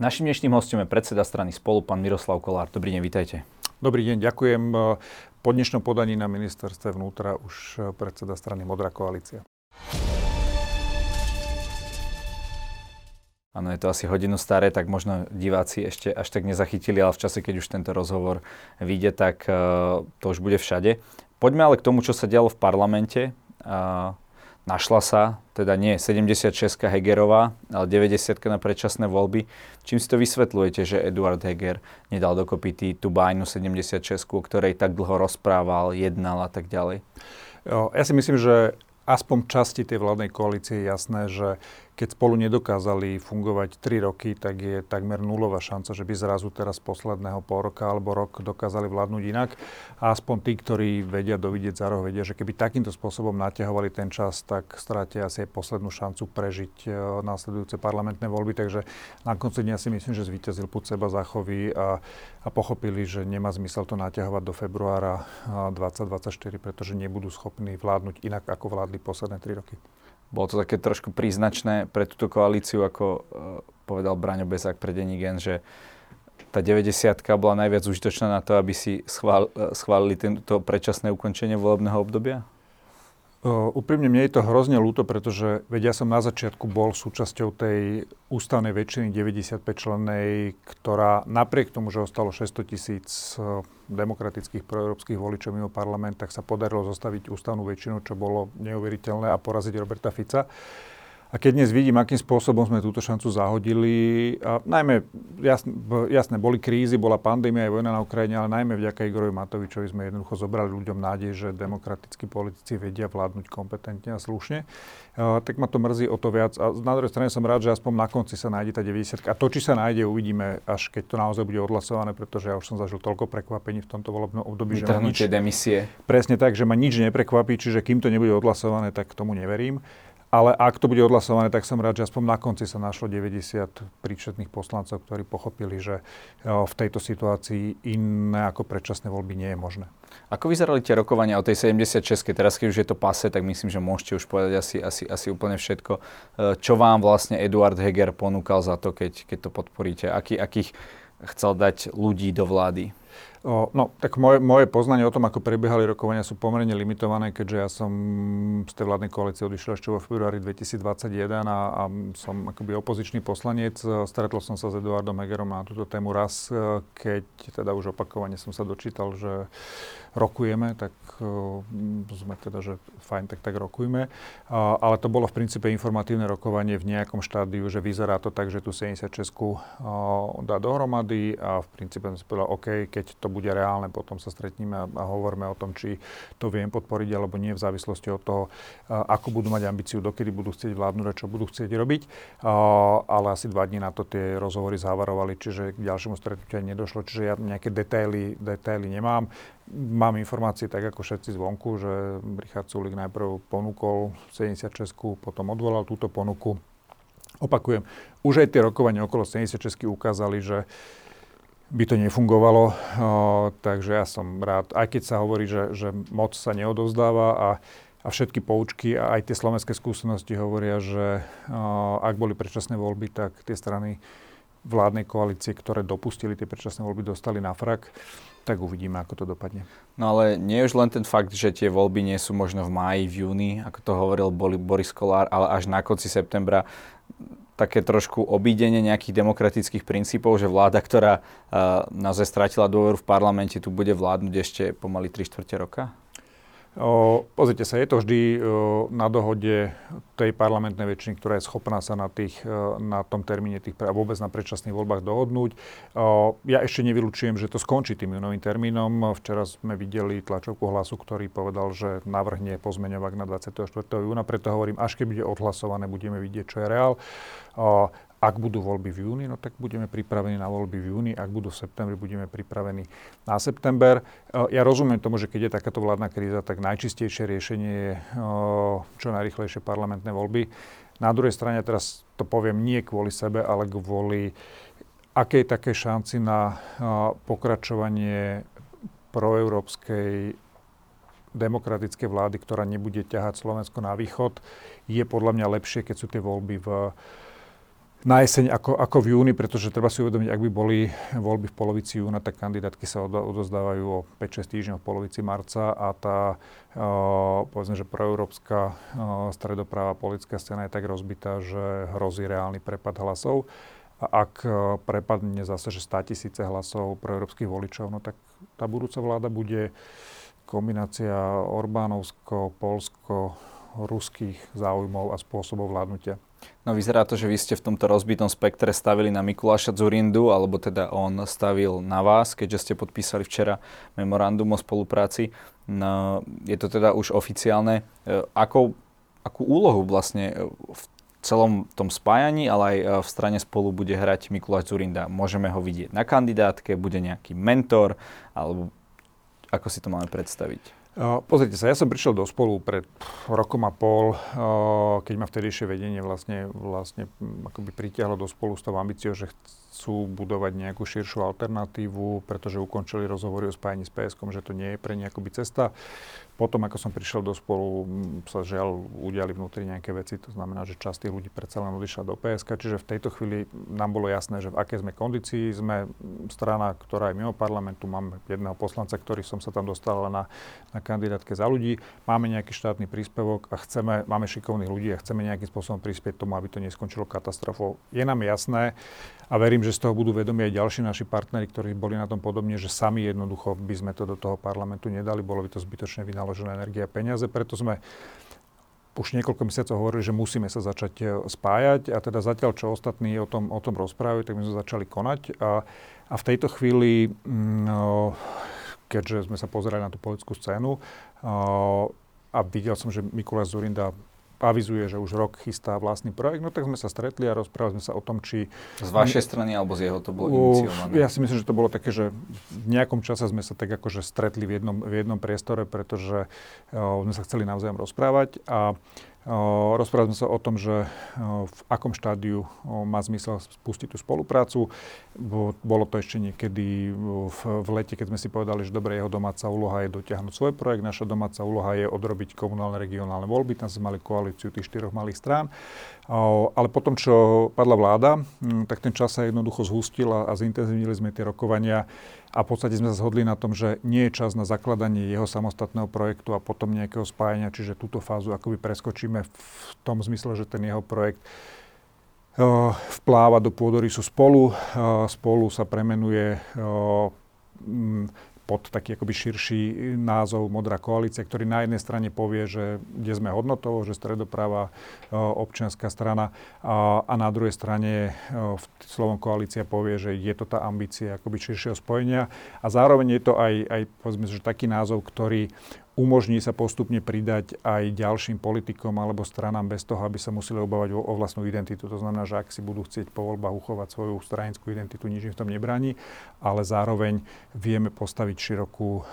Našim dnešným hostom je predseda strany Spolu, pán Miroslav Kolár. Dobrý deň, vítajte. Dobrý deň, ďakujem. Po dnešnom podaní na ministerstve vnútra už predseda strany Modrá koalícia. Áno, je to asi hodinu staré, tak možno diváci ešte až tak nezachytili, ale v čase, keď už tento rozhovor vyjde, tak uh, to už bude všade. Poďme ale k tomu, čo sa dialo v parlamente. Uh, Našla sa, teda nie 76 Hegerová, ale 90 na predčasné voľby. Čím si to vysvetľujete, že Eduard Heger nedal dokopy tý, tú bájnu 76, o ktorej tak dlho rozprával, jednal a tak ďalej? Ja si myslím, že aspoň časti tej vládnej koalície je jasné, že keď spolu nedokázali fungovať 3 roky, tak je takmer nulová šanca, že by zrazu teraz posledného pol roka alebo rok dokázali vládnuť inak. A aspoň tí, ktorí vedia dovidieť za roh, vedia, že keby takýmto spôsobom naťahovali ten čas, tak stráte asi aj poslednú šancu prežiť e, následujúce parlamentné voľby. Takže na konci dňa si myslím, že zvíťazil púd seba zachoví a, a pochopili, že nemá zmysel to naťahovať do februára 2024, pretože nebudú schopní vládnuť inak, ako vládli posledné 3 roky. Bolo to také trošku príznačné pre túto koalíciu, ako uh, povedal Braňo Bezák pre Denní že tá 90 bola najviac užitočná na to, aby si e, schválili tento predčasné ukončenie volebného obdobia? Uh, úprimne mne je to hrozne ľúto, pretože veď ja som na začiatku bol súčasťou tej ústavnej väčšiny 95 člennej, ktorá napriek tomu, že ostalo 600 tisíc uh, demokratických proeurópskych voličov mimo parlament, tak sa podarilo zostaviť ústavnú väčšinu, čo bolo neuveriteľné a poraziť Roberta Fica. A keď dnes vidím, akým spôsobom sme túto šancu zahodili, a najmä, jasne, jasné, boli krízy, bola pandémia aj vojna na Ukrajine, ale najmä vďaka Igorovi Matovičovi sme jednoducho zobrali ľuďom nádej, že demokratickí politici vedia vládnuť kompetentne a slušne. A, tak ma to mrzí o to viac. A na druhej strane som rád, že aspoň na konci sa nájde tá 90. A to, či sa nájde, uvidíme, až keď to naozaj bude odhlasované, pretože ja už som zažil toľko prekvapení v tomto volebnom období, že ma nič, demisie. Presne tak, že ma nič neprekvapí, čiže kým to nebude odhlasované, tak tomu neverím. Ale ak to bude odhlasované, tak som rád, že aspoň na konci sa našlo 90 príčetných poslancov, ktorí pochopili, že e, v tejto situácii iné ako predčasné voľby nie je možné. Ako vyzerali tie rokovania o tej 76 Teraz, keď už je to pase, tak myslím, že môžete už povedať asi, asi, asi úplne všetko. E, čo vám vlastne Eduard Heger ponúkal za to, keď, keď to podporíte? Aký, akých chcel dať ľudí do vlády? No, tak moje, moje poznanie o tom, ako prebiehali rokovania, sú pomerne limitované, keďže ja som z tej vládnej koalície odišiel ešte vo februári 2021 a, a som akoby opozičný poslanec. Stretol som sa s Eduardom Hegerom na túto tému raz, keď teda už opakovane som sa dočítal, že rokujeme, tak uh, sme teda, že fajn, tak tak rokujme. Uh, ale to bolo v princípe informatívne rokovanie v nejakom štádiu, že vyzerá to tak, že tu 76 uh, dá dohromady a v princípe som si povedal, OK, keď to bude reálne, potom sa stretníme a, hovoríme o tom, či to viem podporiť alebo nie v závislosti od toho, uh, ako budú mať ambíciu, dokedy budú chcieť vládnuť a čo budú chcieť robiť. Uh, ale asi dva dní na to tie rozhovory zavarovali, čiže k ďalšiemu stretnutiu nedošlo, čiže ja nejaké detaily, detaily nemám mám informácie tak ako všetci zvonku, že Richard Sulik najprv ponúkol 76, potom odvolal túto ponuku. Opakujem, už aj tie rokovania okolo 76 ukázali, že by to nefungovalo, o, takže ja som rád, aj keď sa hovorí, že, že moc sa neodovzdáva a, a všetky poučky a aj tie slovenské skúsenosti hovoria, že o, ak boli predčasné voľby, tak tie strany vládnej koalície, ktoré dopustili tie predčasné voľby, dostali na frak tak uvidíme, ako to dopadne. No ale nie je už len ten fakt, že tie voľby nie sú možno v máji, v júni, ako to hovoril Boris Kolár, ale až na konci septembra také trošku obídenie nejakých demokratických princípov, že vláda, ktorá uh, naozaj stratila dôveru v parlamente, tu bude vládnuť ešte pomaly 3 čtvrte roka? O, pozrite sa, je to vždy o, na dohode tej parlamentnej väčšiny, ktorá je schopná sa na, tých, na tom termíne tých, a vôbec na predčasných voľbách dohodnúť. O, ja ešte nevylučujem, že to skončí tým novým termínom. Včera sme videli tlačovku hlasu, ktorý povedal, že navrhne pozmeňovak na 24. júna, preto hovorím, až keď bude odhlasované, budeme vidieť, čo je reál. Ak budú voľby v júni, no tak budeme pripravení na voľby v júni. Ak budú v septembri, budeme pripravení na september. E, ja rozumiem tomu, že keď je takáto vládna kríza, tak najčistejšie riešenie je e, čo najrychlejšie parlamentné voľby. Na druhej strane, teraz to poviem nie kvôli sebe, ale kvôli akej také šanci na e, pokračovanie proeurópskej demokratickej vlády, ktorá nebude ťahať Slovensko na východ, je podľa mňa lepšie, keď sú tie voľby v na jeseň ako, ako v júni, pretože treba si uvedomiť, ak by boli voľby v polovici júna, tak kandidátky sa odozdávajú o 5-6 týždňov v polovici marca a tá, povedzme, že proeurópska uh, stredoprava politická scéna je tak rozbitá, že hrozí reálny prepad hlasov. A ak prepadne zase, že 100 tisíce hlasov pro voličov, no tak tá budúca vláda bude kombinácia Orbánovsko, Polsko, ruských záujmov a spôsobov vládnutia. No vyzerá to, že vy ste v tomto rozbitom spektre stavili na Mikuláša Zurindu, alebo teda on stavil na vás, keďže ste podpísali včera memorandum o spolupráci. No, je to teda už oficiálne. E, akou, akú úlohu vlastne v celom tom spájaní, ale aj e, v strane spolu bude hrať Mikuláš Zurinda? Môžeme ho vidieť na kandidátke, bude nejaký mentor, alebo ako si to máme predstaviť? Pozrite sa, ja som prišiel do spolu pred rokom a pol, keď ma vtedejšie vedenie vlastne, vlastne akoby pritiahlo do spolu s tou ambíciou, že chcú budovať nejakú širšiu alternatívu, pretože ukončili rozhovory o spájení s PSK, že to nie je pre ne akoby cesta. Potom, ako som prišiel do spolu, sa žiaľ udiali vnútri nejaké veci, to znamená, že časť tých ľudí predsa len odišla do PSK, čiže v tejto chvíli nám bolo jasné, že v aké sme kondícii. Sme strana, ktorá je mimo parlamentu, máme jedného poslanca, ktorý som sa tam dostal na, na kandidátke za ľudí, máme nejaký štátny príspevok a chceme, máme šikovných ľudí a chceme nejakým spôsobom prispieť tomu, aby to neskončilo katastrofou. Je nám jasné, a verím, že z toho budú vedomi aj ďalší naši partneri, ktorí boli na tom podobne, že sami jednoducho by sme to do toho parlamentu nedali, bolo by to zbytočne vynaložené energia a peniaze, preto sme už niekoľko mesiacov hovorili, že musíme sa začať e, spájať. A teda zatiaľ, čo ostatní o tom, o tom rozprávajú, tak my sme začali konať. A, a v tejto chvíli, no, keďže sme sa pozerali na tú politickú scénu a videl som, že Mikuláš Zurinda avizuje, že už rok chystá vlastný projekt, no tak sme sa stretli a rozprávali sme sa o tom, či... Z vašej strany alebo z jeho to bolo iniciované? Ja si myslím, že to bolo také, že v nejakom čase sme sa tak akože stretli v jednom, v jednom priestore, pretože uh, sme sa chceli navzájom rozprávať a uh, Rozprávali sme sa o tom, že v akom štádiu má zmysel spustiť tú spoluprácu. Bolo to ešte niekedy v, lete, keď sme si povedali, že dobre, jeho domáca úloha je dotiahnuť svoj projekt, naša domáca úloha je odrobiť komunálne regionálne voľby, tam sme mali koalíciu tých štyroch malých strán. Ale potom, čo padla vláda, tak ten čas sa jednoducho zhustil a, zintenzívnili sme tie rokovania a v podstate sme sa zhodli na tom, že nie je čas na zakladanie jeho samostatného projektu a potom nejakého spájania, čiže túto fázu akoby preskočíme v tom zmysle, že ten jeho projekt uh, vpláva do pôdorysu spolu. Uh, spolu sa premenuje uh, pod taký akoby širší názov Modrá koalícia, ktorý na jednej strane povie, že kde sme hodnotovo, že stredoprava e, občianská strana a, a na druhej strane e, v slovom koalícia povie, že je to tá ambícia akoby širšieho spojenia. A zároveň je to aj, aj povedzme, že taký názov, ktorý umožní sa postupne pridať aj ďalším politikom alebo stranám bez toho, aby sa museli obávať o, o vlastnú identitu. To znamená, že ak si budú chcieť po voľbách uchovať svoju stranickú identitu, nič im v tom nebráni, ale zároveň vieme postaviť širokú uh,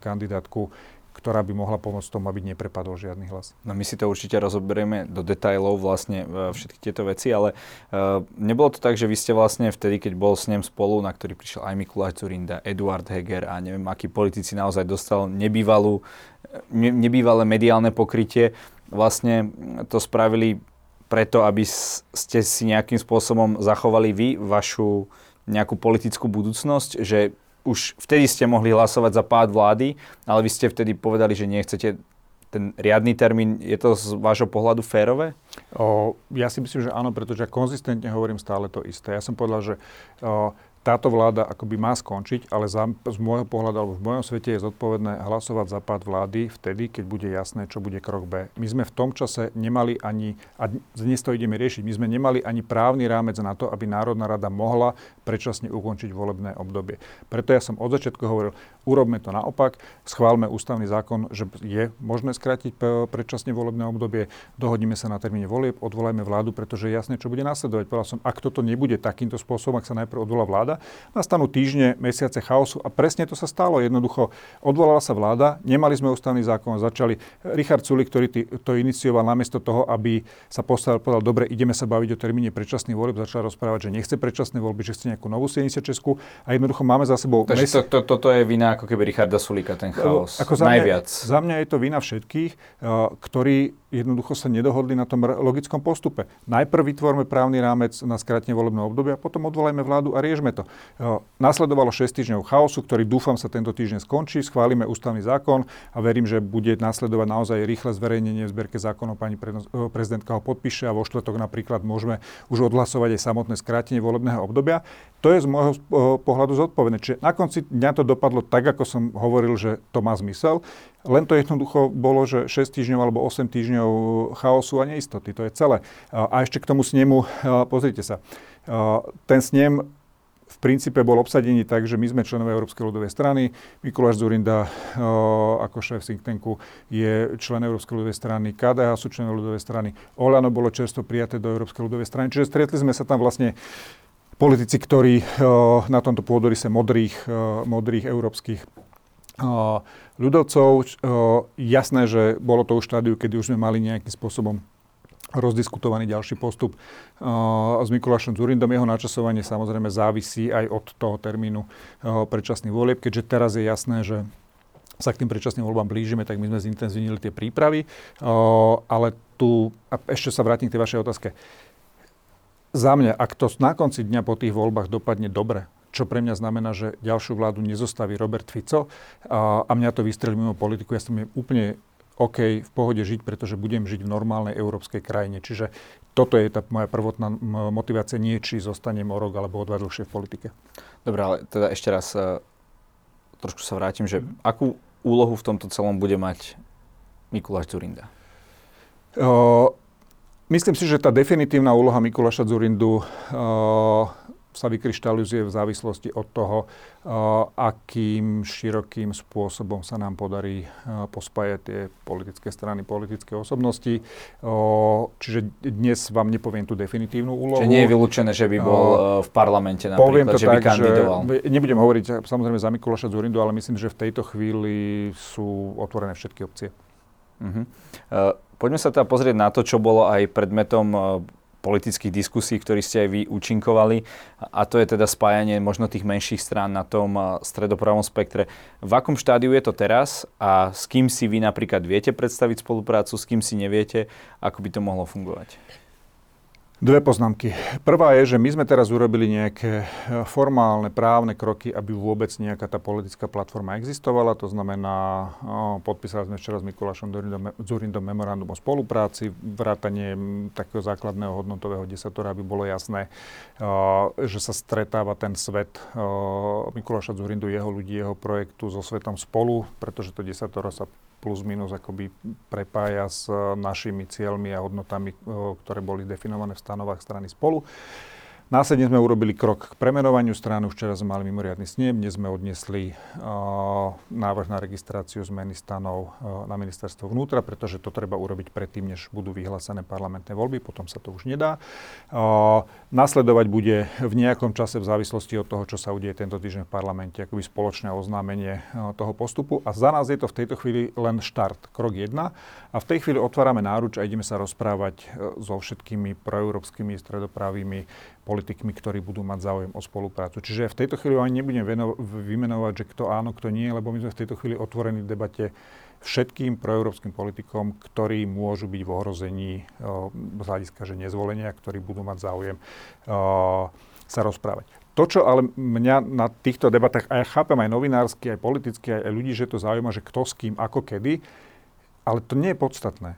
kandidátku ktorá by mohla pomôcť tomu, aby neprepadol žiadny hlas. No my si to určite rozoberieme do detajlov vlastne e, všetky tieto veci, ale uh, nebolo to tak, že vy ste vlastne vtedy, keď bol s ním spolu, na ktorý prišiel aj Mikuláš Zurinda, Eduard Heger a neviem, akí politici naozaj dostal nebývalú, ne, nebývalé mediálne pokrytie, vlastne to spravili preto, aby ste si nejakým spôsobom zachovali vy vašu nejakú politickú budúcnosť, že už vtedy ste mohli hlasovať za pád vlády, ale vy ste vtedy povedali, že nechcete ten riadny termín, je to z vášho pohľadu férové? O, ja si myslím, že áno, pretože ja konzistentne hovorím stále to isté. Ja som povedal, že o, táto vláda akoby má skončiť, ale za, z môjho pohľadu alebo v mojom svete je zodpovedné hlasovať za pád vlády vtedy, keď bude jasné, čo bude krok B. My sme v tom čase nemali ani, a dnes to ideme riešiť, my sme nemali ani právny rámec na to, aby Národná rada mohla predčasne ukončiť volebné obdobie. Preto ja som od začiatku hovoril, urobme to naopak, schválme ústavný zákon, že je možné skrátiť predčasne volebné obdobie, dohodneme sa na termíne volieb, odvolajme vládu, pretože je jasné, čo bude následovať. Povedal som, ak toto nebude takýmto spôsobom, ak sa najprv odvolá vláda, vláda. Nastanú týždne, mesiace chaosu a presne to sa stalo. Jednoducho odvolala sa vláda, nemali sme ústavný zákon, začali Richard Sulik, ktorý to inicioval namiesto toho, aby sa postavil, povedal, dobre, ideme sa baviť o termíne predčasných volieb, začal rozprávať, že nechce predčasné voľby, že chce nejakú novú 76 a jednoducho máme za sebou... Takže mes... to, to, toto je vina ako keby Richarda Sulika, ten chaos. Ako za mňa, Najviac. Za mňa je to vina všetkých, ktorí jednoducho sa nedohodli na tom logickom postupe. Najprv vytvorme právny rámec na skratenie volebného obdobia, potom odvolajme vládu a riešme to. Nasledovalo 6 týždňov chaosu, ktorý dúfam sa tento týždeň skončí, schválime ústavný zákon a verím, že bude nasledovať naozaj rýchle zverejnenie v zberke zákonov. Pani prezidentka ho podpíše a vo štvrtok napríklad môžeme už odhlasovať aj samotné skrátenie volebného obdobia. To je z môjho pohľadu zodpovedné. Čiže na konci dňa to dopadlo tak, ako som hovoril, že to má zmysel. Len to jednoducho bolo, že 6 týždňov alebo 8 týždňov chaosu a neistoty. To je celé. A ešte k tomu snemu, pozrite sa, ten snem v princípe bol obsadený tak, že my sme členové Európskej ľudovej strany. Mikuláš Zurinda ako šéf think je člen Európskej ľudovej strany, KDH sú členové ľudovej strany, Olano bolo čerstvo prijaté do Európskej ľudovej strany. Čiže stretli sme sa tam vlastne politici, ktorí na tomto pôdorise modrých, modrých európskych ľudovcov. Jasné, že bolo to už štádiu, kedy už sme mali nejakým spôsobom rozdiskutovaný ďalší postup s Mikulášom Zurindom. Jeho načasovanie samozrejme závisí aj od toho termínu predčasných volieb, keďže teraz je jasné, že sa k tým predčasným voľbám blížime, tak my sme zintenzívnili tie prípravy. Ale tu, a ešte sa vrátim k tej vašej otázke. Za mňa, ak to na konci dňa po tých voľbách dopadne dobre, čo pre mňa znamená, že ďalšiu vládu nezostaví Robert Fico a, a mňa to vystrelí mimo politiku. Ja som úplne OK v pohode žiť, pretože budem žiť v normálnej európskej krajine. Čiže toto je tá moja prvotná motivácia, nie či zostanem o rok alebo o dva dlhšie v politike. Dobre, ale teda ešte raz uh, trošku sa vrátim, že mm. akú úlohu v tomto celom bude mať Mikuláš Zurinda? Uh, myslím si, že tá definitívna úloha Mikuláša Zurindu uh, sa vykryštalizuje v závislosti od toho, akým širokým spôsobom sa nám podarí pospájať tie politické strany, politické osobnosti. Čiže dnes vám nepoviem tú definitívnu úlohu. Čiže nie je vylúčené, že by bol v parlamente napríklad, poviem to že tak, by kandidoval. Že nebudem hovoriť samozrejme za Mikuláša Zurindu, ale myslím, že v tejto chvíli sú otvorené všetky opcie. Uh-huh. Uh, poďme sa teda pozrieť na to, čo bolo aj predmetom uh, politických diskusí, ktorý ste aj vy účinkovali a to je teda spájanie možno tých menších strán na tom stredopravom spektre. V akom štádiu je to teraz a s kým si vy napríklad viete predstaviť spoluprácu, s kým si neviete, ako by to mohlo fungovať? Dve poznámky. Prvá je, že my sme teraz urobili nejaké e, formálne právne kroky, aby vôbec nejaká tá politická platforma existovala. To znamená, podpísali sme včera s Mikulášom Zurindom memorandum o spolupráci, vrátanie takého základného hodnotového desatora, aby bolo jasné, že sa stretáva ten svet Mikuláša Zurindu, jeho ľudí, jeho projektu so svetom spolu, pretože to desatoro sa plus minus akoby prepája s našimi cieľmi a hodnotami, ktoré boli definované v stanovách strany spolu. Následne sme urobili krok k premenovaniu strany. Včera sme mali mimoriadný snem. Dnes sme odniesli uh, návrh na registráciu zmeny stanov uh, na ministerstvo vnútra, pretože to treba urobiť predtým, než budú vyhlásené parlamentné voľby. Potom sa to už nedá. Uh, nasledovať bude v nejakom čase v závislosti od toho, čo sa udeje tento týždeň v parlamente, akoby spoločné oznámenie uh, toho postupu. A za nás je to v tejto chvíli len štart, krok 1. A v tej chvíli otvárame náruč a ideme sa rozprávať so všetkými proeurópskymi stredopravými politikmi, ktorí budú mať záujem o spoluprácu. Čiže v tejto chvíli ani nebudem veno- vymenovať, že kto áno, kto nie, lebo my sme v tejto chvíli otvorení v debate všetkým proeurópskym politikom, ktorí môžu byť v ohrození o, z hľadiska, že nezvolenia, ktorí budú mať záujem o, sa rozprávať. To, čo ale mňa na týchto debatách, a ja chápem aj novinársky, aj politicky, aj ľudí, že to zaujíma, že kto s kým, ako kedy, ale to nie je podstatné.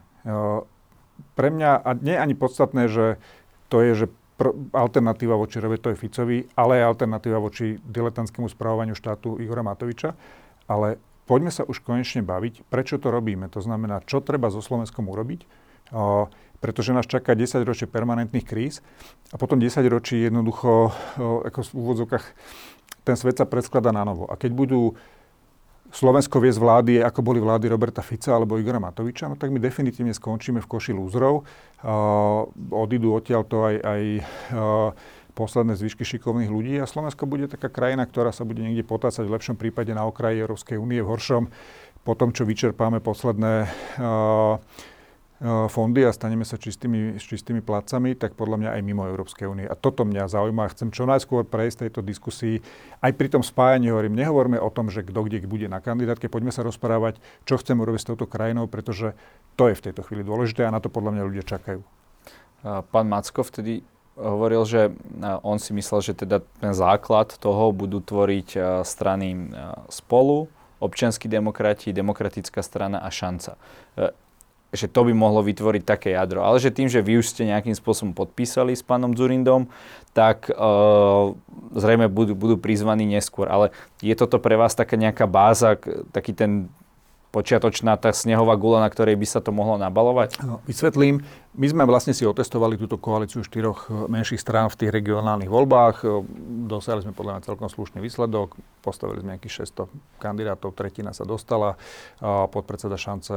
Pre mňa, a nie je ani podstatné, že to je, že pr- alternatíva voči Robertovi Ficovi, ale aj alternatíva voči diletantskému správovaniu štátu Igora Matoviča. Ale poďme sa už konečne baviť, prečo to robíme. To znamená, čo treba so Slovenskom urobiť, o, pretože nás čaká 10 ročie permanentných kríz a potom 10 ročí jednoducho, o, ako v úvodzokách, ten svet sa predskladá na novo. A keď budú Slovensko vie z vlády, ako boli vlády Roberta Fica alebo Igora Matoviča, no tak my definitívne skončíme v koši lúzrov. Uh, odídu odtiaľ to aj, aj uh, posledné zvyšky šikovných ľudí a Slovensko bude taká krajina, ktorá sa bude niekde potácať v lepšom prípade na okraji Európskej únie, v horšom po tom, čo vyčerpáme posledné uh, fondy a staneme sa čistými, čistými placami, tak podľa mňa aj mimo Európskej únie. A toto mňa zaujíma. Chcem čo najskôr prejsť tejto diskusii. Aj pri tom spájaní hovorím, nehovorme o tom, že kto kde bude na kandidátke. Poďme sa rozprávať, čo chceme urobiť s touto krajinou, pretože to je v tejto chvíli dôležité a na to podľa mňa ľudia čakajú. Pán Macko vtedy hovoril, že on si myslel, že teda ten základ toho budú tvoriť strany spolu, občianskí demokrati, demokratická strana a šanca že to by mohlo vytvoriť také jadro. Ale že tým, že vy už ste nejakým spôsobom podpísali s pánom Zurindom, tak uh, zrejme budú, budú prizvaní neskôr. Ale je toto pre vás taká nejaká báza, taký ten počiatočná tá snehová gula, na ktorej by sa to mohlo nabalovať? No, vysvetlím. My sme vlastne si otestovali túto koalíciu štyroch menších strán v tých regionálnych voľbách. Dosiahli sme podľa mňa celkom slušný výsledok. Postavili sme nejakých 600 kandidátov, tretina sa dostala. Podpredseda šance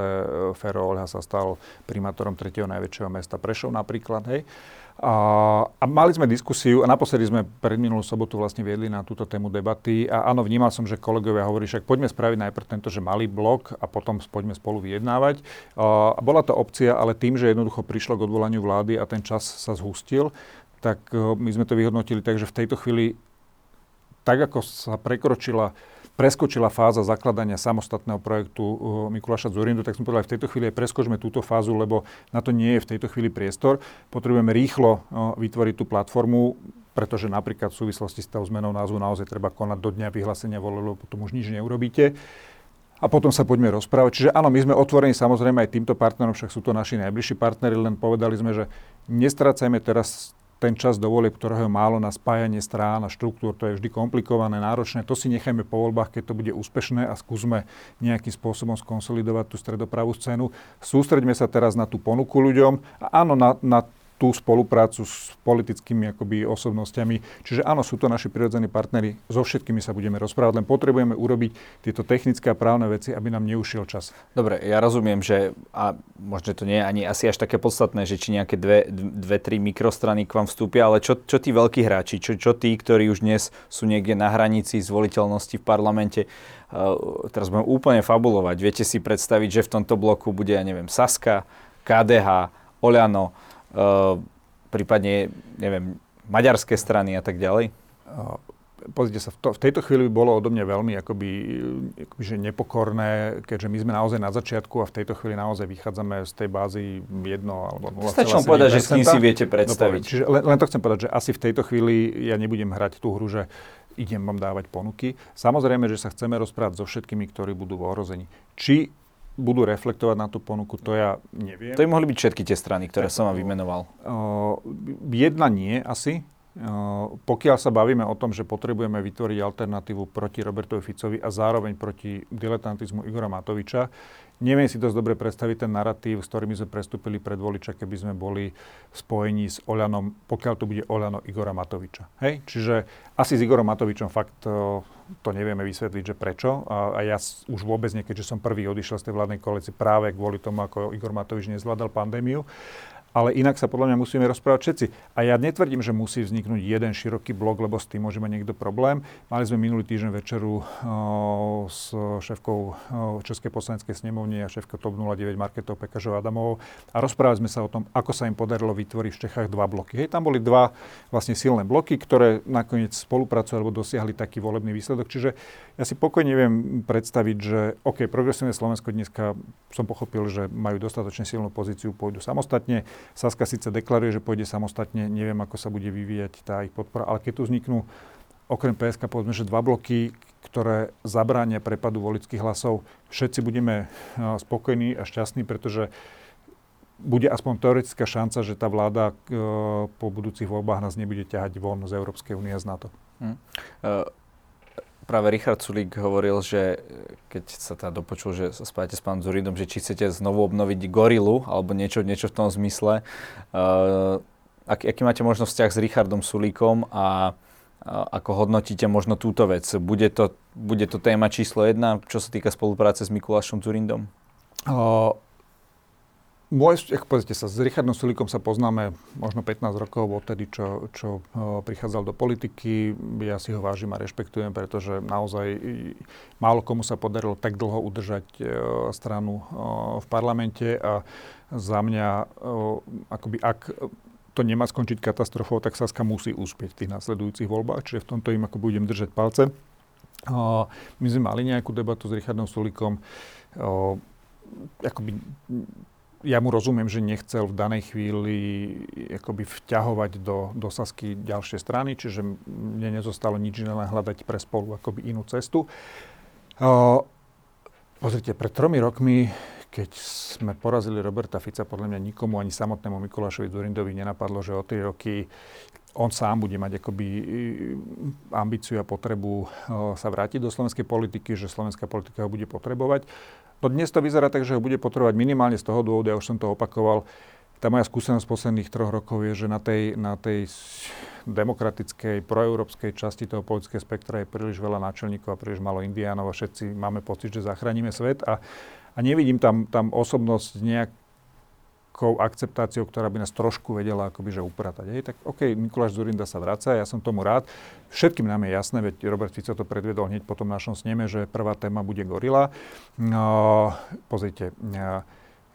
Fero Olha sa stal primátorom tretieho najväčšieho mesta Prešov napríklad. Hej. A, a mali sme diskusiu a naposledy sme pred minulú sobotu vlastne viedli na túto tému debaty a áno, vnímal som, že kolegovia hovorí, však poďme spraviť najprv tento, že malý blok a potom poďme spolu vyjednávať. A bola to opcia, ale tým, že jednoducho prišlo k odvolaniu vlády a ten čas sa zhustil, tak e, my sme to vyhodnotili tak, že v tejto chvíli tak ako sa prekročila preskočila fáza zakladania samostatného projektu uh, Mikuláša Zurindu, tak sme povedali, v tejto chvíli aj preskočme túto fázu, lebo na to nie je v tejto chvíli priestor. Potrebujeme rýchlo uh, vytvoriť tú platformu, pretože napríklad v súvislosti s tou zmenou názvu naozaj treba konať do dňa vyhlásenia vole, lebo potom už nič neurobíte. A potom sa poďme rozprávať. Čiže áno, my sme otvorení samozrejme aj týmto partnerom, však sú to naši najbližší partnery, len povedali sme, že nestrácajme teraz ten čas do volieb, ktorého málo na spájanie strán a štruktúr, to je vždy komplikované, náročné. To si nechajme po voľbách, keď to bude úspešné a skúsme nejakým spôsobom skonsolidovať tú stredopravú scénu. Sústreďme sa teraz na tú ponuku ľuďom a áno, na, na tú spoluprácu s politickými akoby osobnostiami. Čiže áno, sú to naši prirodzení partnery, so všetkými sa budeme rozprávať, len potrebujeme urobiť tieto technické a právne veci, aby nám neušiel čas. Dobre, ja rozumiem, že a možno to nie je ani asi až také podstatné, že či nejaké dve, dve tri mikrostrany k vám vstúpia, ale čo, čo tí veľkí hráči, čo, čo tí, ktorí už dnes sú niekde na hranici zvoliteľnosti v parlamente, uh, teraz budem úplne fabulovať. Viete si predstaviť, že v tomto bloku bude, ja neviem, Saska, KDH, Oľano, prípadne, neviem, maďarské strany a tak ďalej? Uh, pozrite sa, v, to, v tejto chvíli by bolo odo mňa veľmi akoby, akoby že nepokorné, keďže my sme naozaj na začiatku a v tejto chvíli naozaj vychádzame z tej bázy 1 alebo 0,7%. Stačí povedať, že s kým si viete predstaviť. No, čiže len, len to chcem povedať, že asi v tejto chvíli ja nebudem hrať tú hru, že idem vám dávať ponuky. Samozrejme, že sa chceme rozprávať so všetkými, ktorí budú v ohrození. Či budú reflektovať na tú ponuku, to ja neviem. To by mohli byť všetky tie strany, ktoré som vám vymenoval. Uh, jedna nie asi. Uh, pokiaľ sa bavíme o tom, že potrebujeme vytvoriť alternatívu proti Robertovi Ficovi a zároveň proti diletantizmu Igora Matoviča, Neviem si dosť dobre predstaviť ten narratív, s ktorými sme prestúpili pred voliča, keby sme boli spojení s Oľanom, pokiaľ to bude Oľano Igora Matoviča. Hej? Čiže asi s Igorom Matovičom fakt to, to nevieme vysvetliť, že prečo. A ja už vôbec nie, keďže som prvý odišiel z tej vládnej koalície práve kvôli tomu, ako Igor Matovič nezvládal pandémiu ale inak sa podľa mňa musíme rozprávať všetci. A ja netvrdím, že musí vzniknúť jeden široký blok, lebo s tým môže mať niekto problém. Mali sme minulý týždeň večeru uh, s šéfkou uh, Českej poslaneckej snemovne a šéfkou TOP 09 Marketou Pekažov Adamovou a rozprávali sme sa o tom, ako sa im podarilo vytvoriť v Čechách dva bloky. Hej, tam boli dva vlastne silné bloky, ktoré nakoniec spolupracujú alebo dosiahli taký volebný výsledok. Čiže ja si pokojne viem predstaviť, že OK, progresívne Slovensko dneska som pochopil, že majú dostatočne silnú pozíciu, pôjdu samostatne. Saska síce deklaruje, že pôjde samostatne, neviem, ako sa bude vyvíjať tá ich podpora, ale keď tu vzniknú okrem PSK povedzme, že dva bloky, ktoré zabránia prepadu volických hlasov, všetci budeme eh, spokojní a šťastní, pretože bude aspoň teoretická šanca, že tá vláda e, po budúcich voľbách nás nebude ťahať von z Európskej únie a z NATO. Hmm. Uh, práve Richard Sulík hovoril, že keď sa teda dopočul, že spájate s pánom Zuridom, že či chcete znovu obnoviť gorilu, alebo niečo, niečo v tom zmysle. Uh, ak, aký máte možno vzťah s Richardom Sulíkom a, ako hodnotíte možno túto vec? Bude to, bude to téma číslo jedna, čo sa týka spolupráce s Mikulášom Zurindom? Môj, ako pozrite sa, s Richardom Sulikom sa poznáme možno 15 rokov odtedy, čo, čo uh, prichádzal do politiky. Ja si ho vážim a rešpektujem, pretože naozaj málo komu sa podarilo tak dlho udržať uh, stranu uh, v parlamente a za mňa, akoby ak to nemá skončiť katastrofou, tak Saska musí úspieť v tých následujúcich voľbách, čiže v tomto im ako budem držať palce. My sme mali nejakú debatu s Richardom Sulikom. Akoby ja mu rozumiem, že nechcel v danej chvíli akoby vťahovať do, do Sasky ďalšie strany, čiže mne nezostalo nič iné len hľadať pre spolu akoby inú cestu. Uh, pozrite, pred tromi rokmi, keď sme porazili Roberta Fica, podľa mňa nikomu ani samotnému Mikulášovi Zurindovi nenapadlo, že o 3 roky on sám bude mať akoby ambíciu a potrebu sa vrátiť do slovenskej politiky, že slovenská politika ho bude potrebovať. No dnes to vyzerá tak, že ho bude potrebovať minimálne z toho dôvodu, ja už som to opakoval, tá moja skúsenosť posledných troch rokov je, že na tej, na tej demokratickej, proeurópskej časti toho politického spektra je príliš veľa náčelníkov a príliš malo indiánov a všetci máme pocit, že zachránime svet. A, a nevidím tam, tam osobnosť nejak, nejakou akceptáciou, ktorá by nás trošku vedela akoby, že upratať. Hej, tak OK, Mikuláš Zurinda sa vracia, ja som tomu rád. Všetkým nám je jasné, veď Robert Fico to predvedol hneď po tom našom sneme, že prvá téma bude gorila. No, pozrite,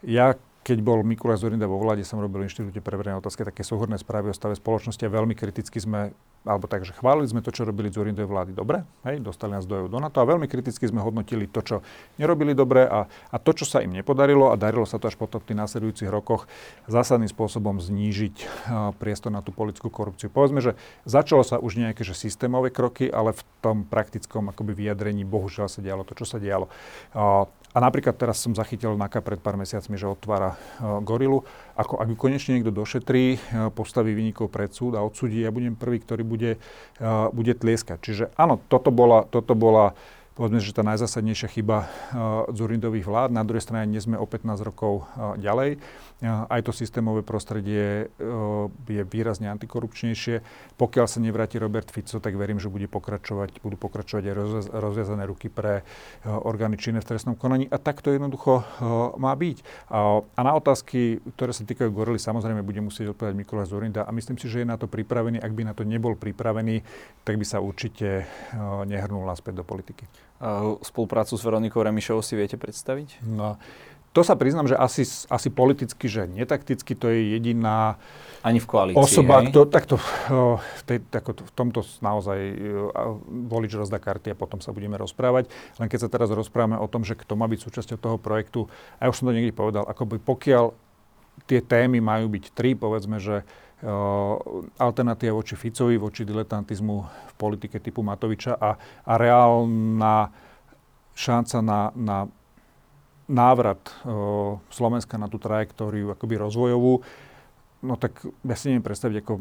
ja keď bol Mikuláš Zorinda vo vláde, som robil v Inštitúte pre verejné otázky také súhrné správy o stave spoločnosti a veľmi kriticky sme, alebo takže chválili sme to, čo robili Zorindové vlády dobre, hej, dostali nás do EU do NATO a veľmi kriticky sme hodnotili to, čo nerobili dobre a, a to, čo sa im nepodarilo a darilo sa to až potom v tých následujúcich rokoch zásadným spôsobom znížiť priestor na tú politickú korupciu. Povedzme, že začalo sa už nejaké že systémové kroky, ale v tom praktickom akoby vyjadrení bohužiaľ sa dialo to, čo sa dialo. Uh, a napríklad teraz som zachytil NAKA pred pár mesiacmi, že otvára uh, gorilu. Ako, ak ju konečne niekto došetrí, uh, postaví vynikov pred súd a odsudí, ja budem prvý, ktorý bude, uh, bude tlieskať. Čiže áno, toto bola, toto bola povedzme, že tá najzásadnejšia chyba uh, Zurindových vlád. Na druhej strane nie sme o 15 rokov uh, ďalej. Uh, aj to systémové prostredie je výrazne antikorupčnejšie. Pokiaľ sa nevráti Robert Fico, tak verím, že bude pokračovať, budú pokračovať aj rozviazané ruky pre orgány činné v trestnom konaní. A tak to jednoducho má byť. A na otázky, ktoré sa týkajú Gorily, samozrejme bude musieť odpovedať Mikuláš Zurinda a myslím si, že je na to pripravený. Ak by na to nebol pripravený, tak by sa určite nehrnul naspäť do politiky spoluprácu s Veronikou Remišovou si viete predstaviť? No, to sa priznám, že asi, asi politicky, že netakticky, to je jediná Ani v koalícii, osoba, kto, takto, tej, tako, v tomto naozaj volič rozdá karty a potom sa budeme rozprávať. Len keď sa teraz rozprávame o tom, že kto má byť súčasťou toho projektu, a ja už som to niekde povedal, ako by pokiaľ tie témy majú byť tri, povedzme, že alternatíva voči Ficovi, voči diletantizmu v politike typu Matoviča a, a reálna šanca na, na návrat o, Slovenska na tú trajektóriu akoby rozvojovú, no tak ja si neviem predstaviť, ako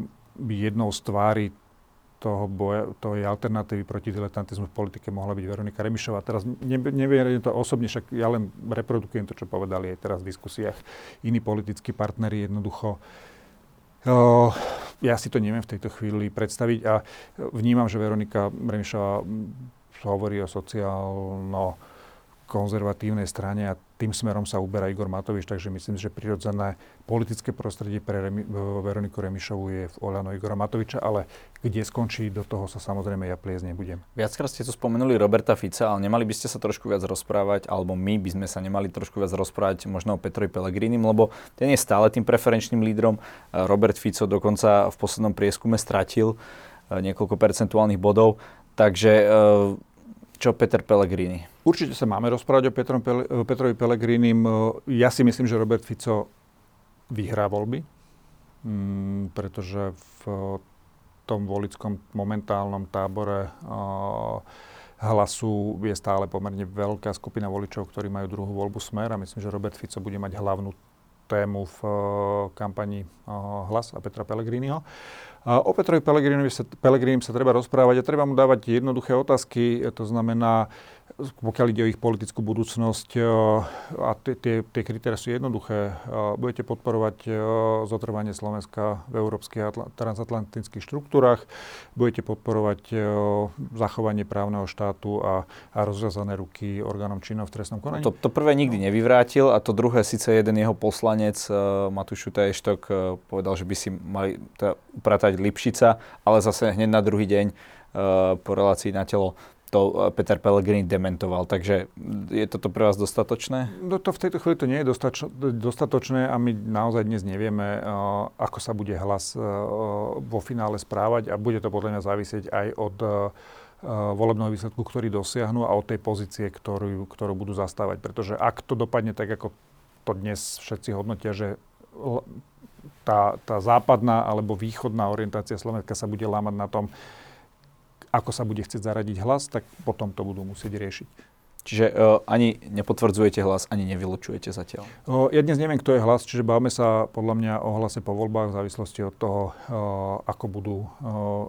by jednou z tvári toho boja, tej alternatívy proti diletantizmu v politike mohla byť Veronika Remišová. Teraz neviem to osobne, však ja len reprodukujem to, čo povedali aj teraz v diskusiách iní politickí partneri jednoducho ja si to neviem v tejto chvíli predstaviť a vnímam, že Veronika Remišová hovorí o sociálno konzervatívnej strane a tým smerom sa uberá Igor Matovič, takže myslím, že prirodzené politické prostredie pre Remi, Veroniku Remišovu je v Oľano Igora Matoviča, ale kde skončí, do toho sa samozrejme ja pliesť nebudem. Viackrát ste tu spomenuli Roberta Fica, ale nemali by ste sa trošku viac rozprávať, alebo my by sme sa nemali trošku viac rozprávať možno o Petrovi Pelegrinim, lebo ten je stále tým preferenčným lídrom. Robert Fico dokonca v poslednom prieskume stratil eh, niekoľko percentuálnych bodov, takže eh, čo Peter Pellegrini? Určite sa máme rozprávať o Petrom Petrovi Pellegrinim. Ja si myslím, že Robert Fico vyhrá voľby, mm, pretože v tom volickom momentálnom tábore hlasu je stále pomerne veľká skupina voličov, ktorí majú druhú voľbu smer a myslím, že Robert Fico bude mať hlavnú tému v kampani Hlas a Petra Pellegriniho. O Petrovi Pellegrinovi sa, Pellegrinim sa treba rozprávať a treba mu dávať jednoduché otázky. To znamená, pokiaľ ide o ich politickú budúcnosť, e, a tie, tie kritéria sú jednoduché, e, budete podporovať e, zotrvanie Slovenska v európskych a transatlantických štruktúrach, budete podporovať zachovanie právneho štátu a, a rozviazané ruky orgánom činov v trestnom konaní? To, to prvé nikdy nevyvrátil a to druhé, síce jeden jeho poslanec, Matúš Šutajštok, povedal, že by si mali teda upratať Lipšica, ale zase hneď na druhý deň po relácii na telo to eh, Peter Pellegrini dementoval. Takže je toto pre vás dostatočné? No to v tejto chvíli to nie je dostatočné a my naozaj dnes nevieme, eh, ako sa bude hlas eh, vo finále správať a bude to podľa mňa závisieť aj od volebného výsledku, ktorý dosiahnu a od tej pozície, ktorú, ktorú budú zastávať. Pretože ak to dopadne tak, ako to dnes všetci hodnotia, že tá, tá západná alebo východná orientácia Slovenska sa bude lámať na tom, ako sa bude chcieť zaradiť hlas, tak potom to budú musieť riešiť. Čiže uh, ani nepotvrdzujete hlas, ani nevylučujete zatiaľ? Uh, ja dnes neviem, kto je hlas, čiže bavme sa podľa mňa o hlase po voľbách v závislosti od toho, uh, ako budú uh,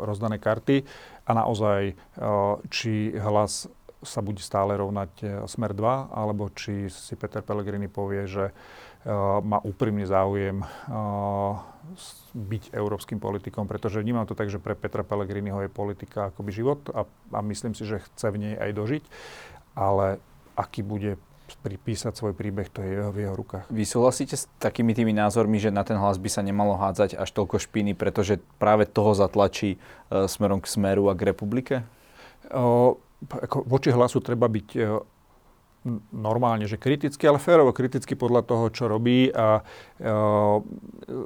rozdané karty a naozaj, uh, či hlas sa bude stále rovnať uh, Smer 2, alebo či si Peter Pellegrini povie, že uh, má úprimný záujem uh, byť európskym politikom, pretože vnímam to tak, že pre Petra Pellegriniho je politika akoby život a, a myslím si, že chce v nej aj dožiť, ale aký bude pripísať svoj príbeh, to je v jeho rukách. Vy súhlasíte s takými tými názormi, že na ten hlas by sa nemalo hádzať až toľko špiny, pretože práve toho zatlačí e, smerom k smeru a k republike? O, ako voči hlasu treba byť normálne, že kriticky, ale férovo kriticky podľa toho, čo robí. A e,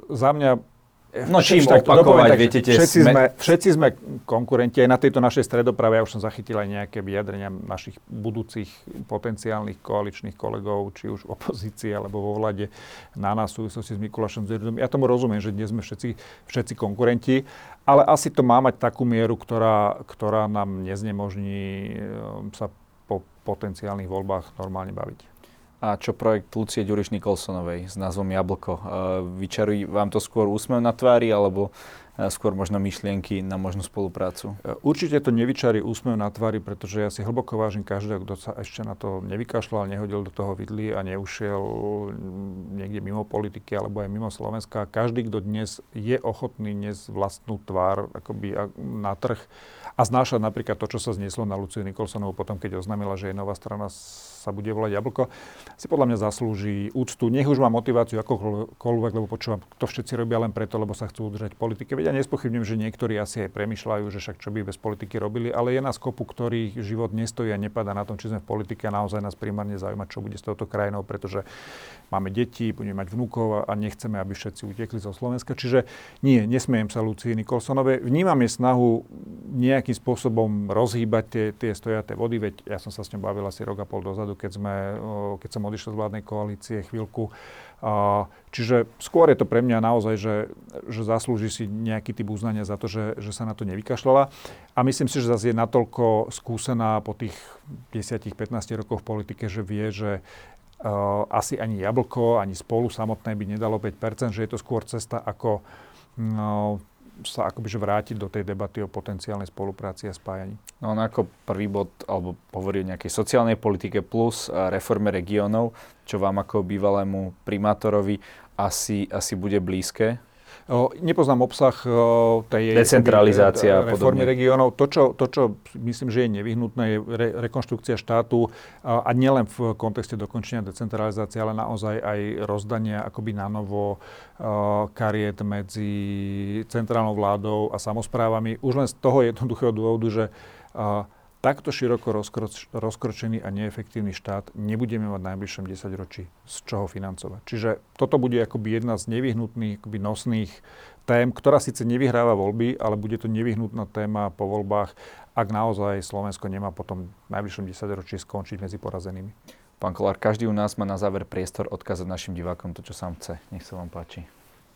za mňa No čím tak opakovať, tak, viete, tie všetci, sme... všetci sme konkurenti aj na tejto našej stredoprave. Ja už som zachytil aj nejaké vyjadrenia našich budúcich potenciálnych koaličných kolegov, či už v opozícii alebo vo vlade na nás v súvislosti s Mikulášom Zerdom. Ja tomu rozumiem, že dnes sme všetci, všetci konkurenti, ale asi to má mať takú mieru, ktorá, ktorá nám neznemožní e, sa potenciálnych voľbách normálne baviť. A čo projekt Lucie Ďuriš Nikolsonovej s názvom Jablko? Vyčarujú vám to skôr úsmev na tvári, alebo skôr možno myšlienky na možnú spoluprácu? E, určite to nevyčarí úsmev na tvári, pretože ja si hlboko vážim každého, kto sa ešte na to nevykašľal, nehodil do toho vidly a neušiel niekde mimo politiky alebo aj mimo Slovenska. Každý, kto dnes je ochotný dnes vlastnú tvár akoby na trh a znášať napríklad to, čo sa znieslo na Luciu Nikolsonovú potom, keď oznámila, že je nová strana sa bude volať Jablko, si podľa mňa zaslúži úctu. Nech už má motiváciu akokoľvek, lebo počúvam, to všetci robia len preto, lebo sa chcú udržať politike. Veď ja nespochybním, že niektorí asi aj premyšľajú, že však čo by bez politiky robili, ale je nás kopu, ktorých život nestojí a nepadá na tom, či sme v politike a naozaj nás primárne zaujíma, čo bude s touto krajinou, pretože máme deti, budeme mať vnúkov a nechceme, aby všetci utekli zo Slovenska. Čiže nie, nesmiem sa Lucii Nikolsonovej. Vnímam je snahu nejakým spôsobom rozhýbať tie, tie stojaté vody, veď ja som sa s ňou bavil asi rok a pol dozadu, keď, sme, keď som odišiel z vládnej koalície chvíľku. Čiže skôr je to pre mňa naozaj, že, že zaslúži si nejaký typ uznania za to, že, že sa na to nevykašľala. A myslím si, že zase je natoľko skúsená po tých 10-15 rokoch v politike, že vie, že asi ani jablko, ani spolu samotné by nedalo 5%, že je to skôr cesta, ako no, sa akoby vrátiť do tej debaty o potenciálnej spolupráci a spájaní. No on ako prvý bod, alebo hovorí o nejakej sociálnej politike plus reforme regiónov, čo vám ako bývalému primátorovi asi, asi bude blízke. Nepoznám obsah tej decentralizácia reformy regiónov. To čo, to, čo myslím, že je nevyhnutné, je re, rekonštrukcia štátu a nielen v kontexte dokončenia decentralizácie, ale naozaj aj rozdania akoby na novo kariet medzi centrálnou vládou a samozprávami. Už len z toho jednoduchého dôvodu, že takto široko rozkroč, rozkročený a neefektívny štát nebudeme mať v najbližšom 10 ročí z čoho financovať. Čiže toto bude akoby jedna z nevyhnutných, akoby nosných tém, ktorá síce nevyhráva voľby, ale bude to nevyhnutná téma po voľbách, ak naozaj Slovensko nemá potom v najbližšom 10 ročí skončiť medzi porazenými. Pán Kolár, každý u nás má na záver priestor odkázať našim divákom to, čo sám chce. Nech sa vám páči.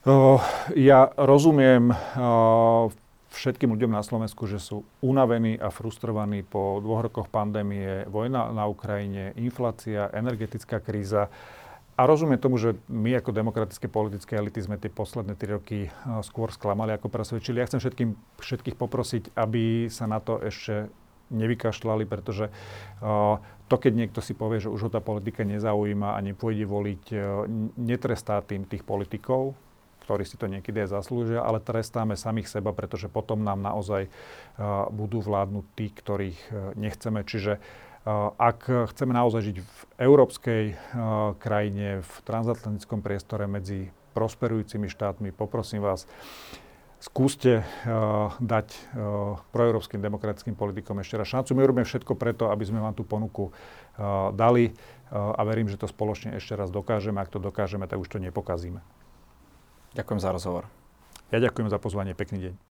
Uh, ja rozumiem uh, všetkým ľuďom na Slovensku, že sú unavení a frustrovaní po dvoch rokoch pandémie, vojna na Ukrajine, inflácia, energetická kríza. A rozumiem tomu, že my ako demokratické politické elity sme tie posledné tri roky skôr sklamali ako presvedčili. Ja chcem všetkým, všetkých poprosiť, aby sa na to ešte nevykašľali, pretože to, keď niekto si povie, že už ho tá politika nezaujíma a nepôjde voliť, netrestá tým tých politikov, ktorí si to niekedy aj zaslúžia, ale trestáme samých seba, pretože potom nám naozaj budú vládnuť tí, ktorých nechceme. Čiže ak chceme naozaj žiť v európskej krajine, v transatlantickom priestore medzi prosperujúcimi štátmi, poprosím vás, skúste dať proeurópskym demokratickým politikom ešte raz šancu. My robíme všetko preto, aby sme vám tú ponuku dali a verím, že to spoločne ešte raz dokážeme. Ak to dokážeme, tak už to nepokazíme. Ďakujem za rozhovor. Ja ďakujem za pozvanie. Pekný deň.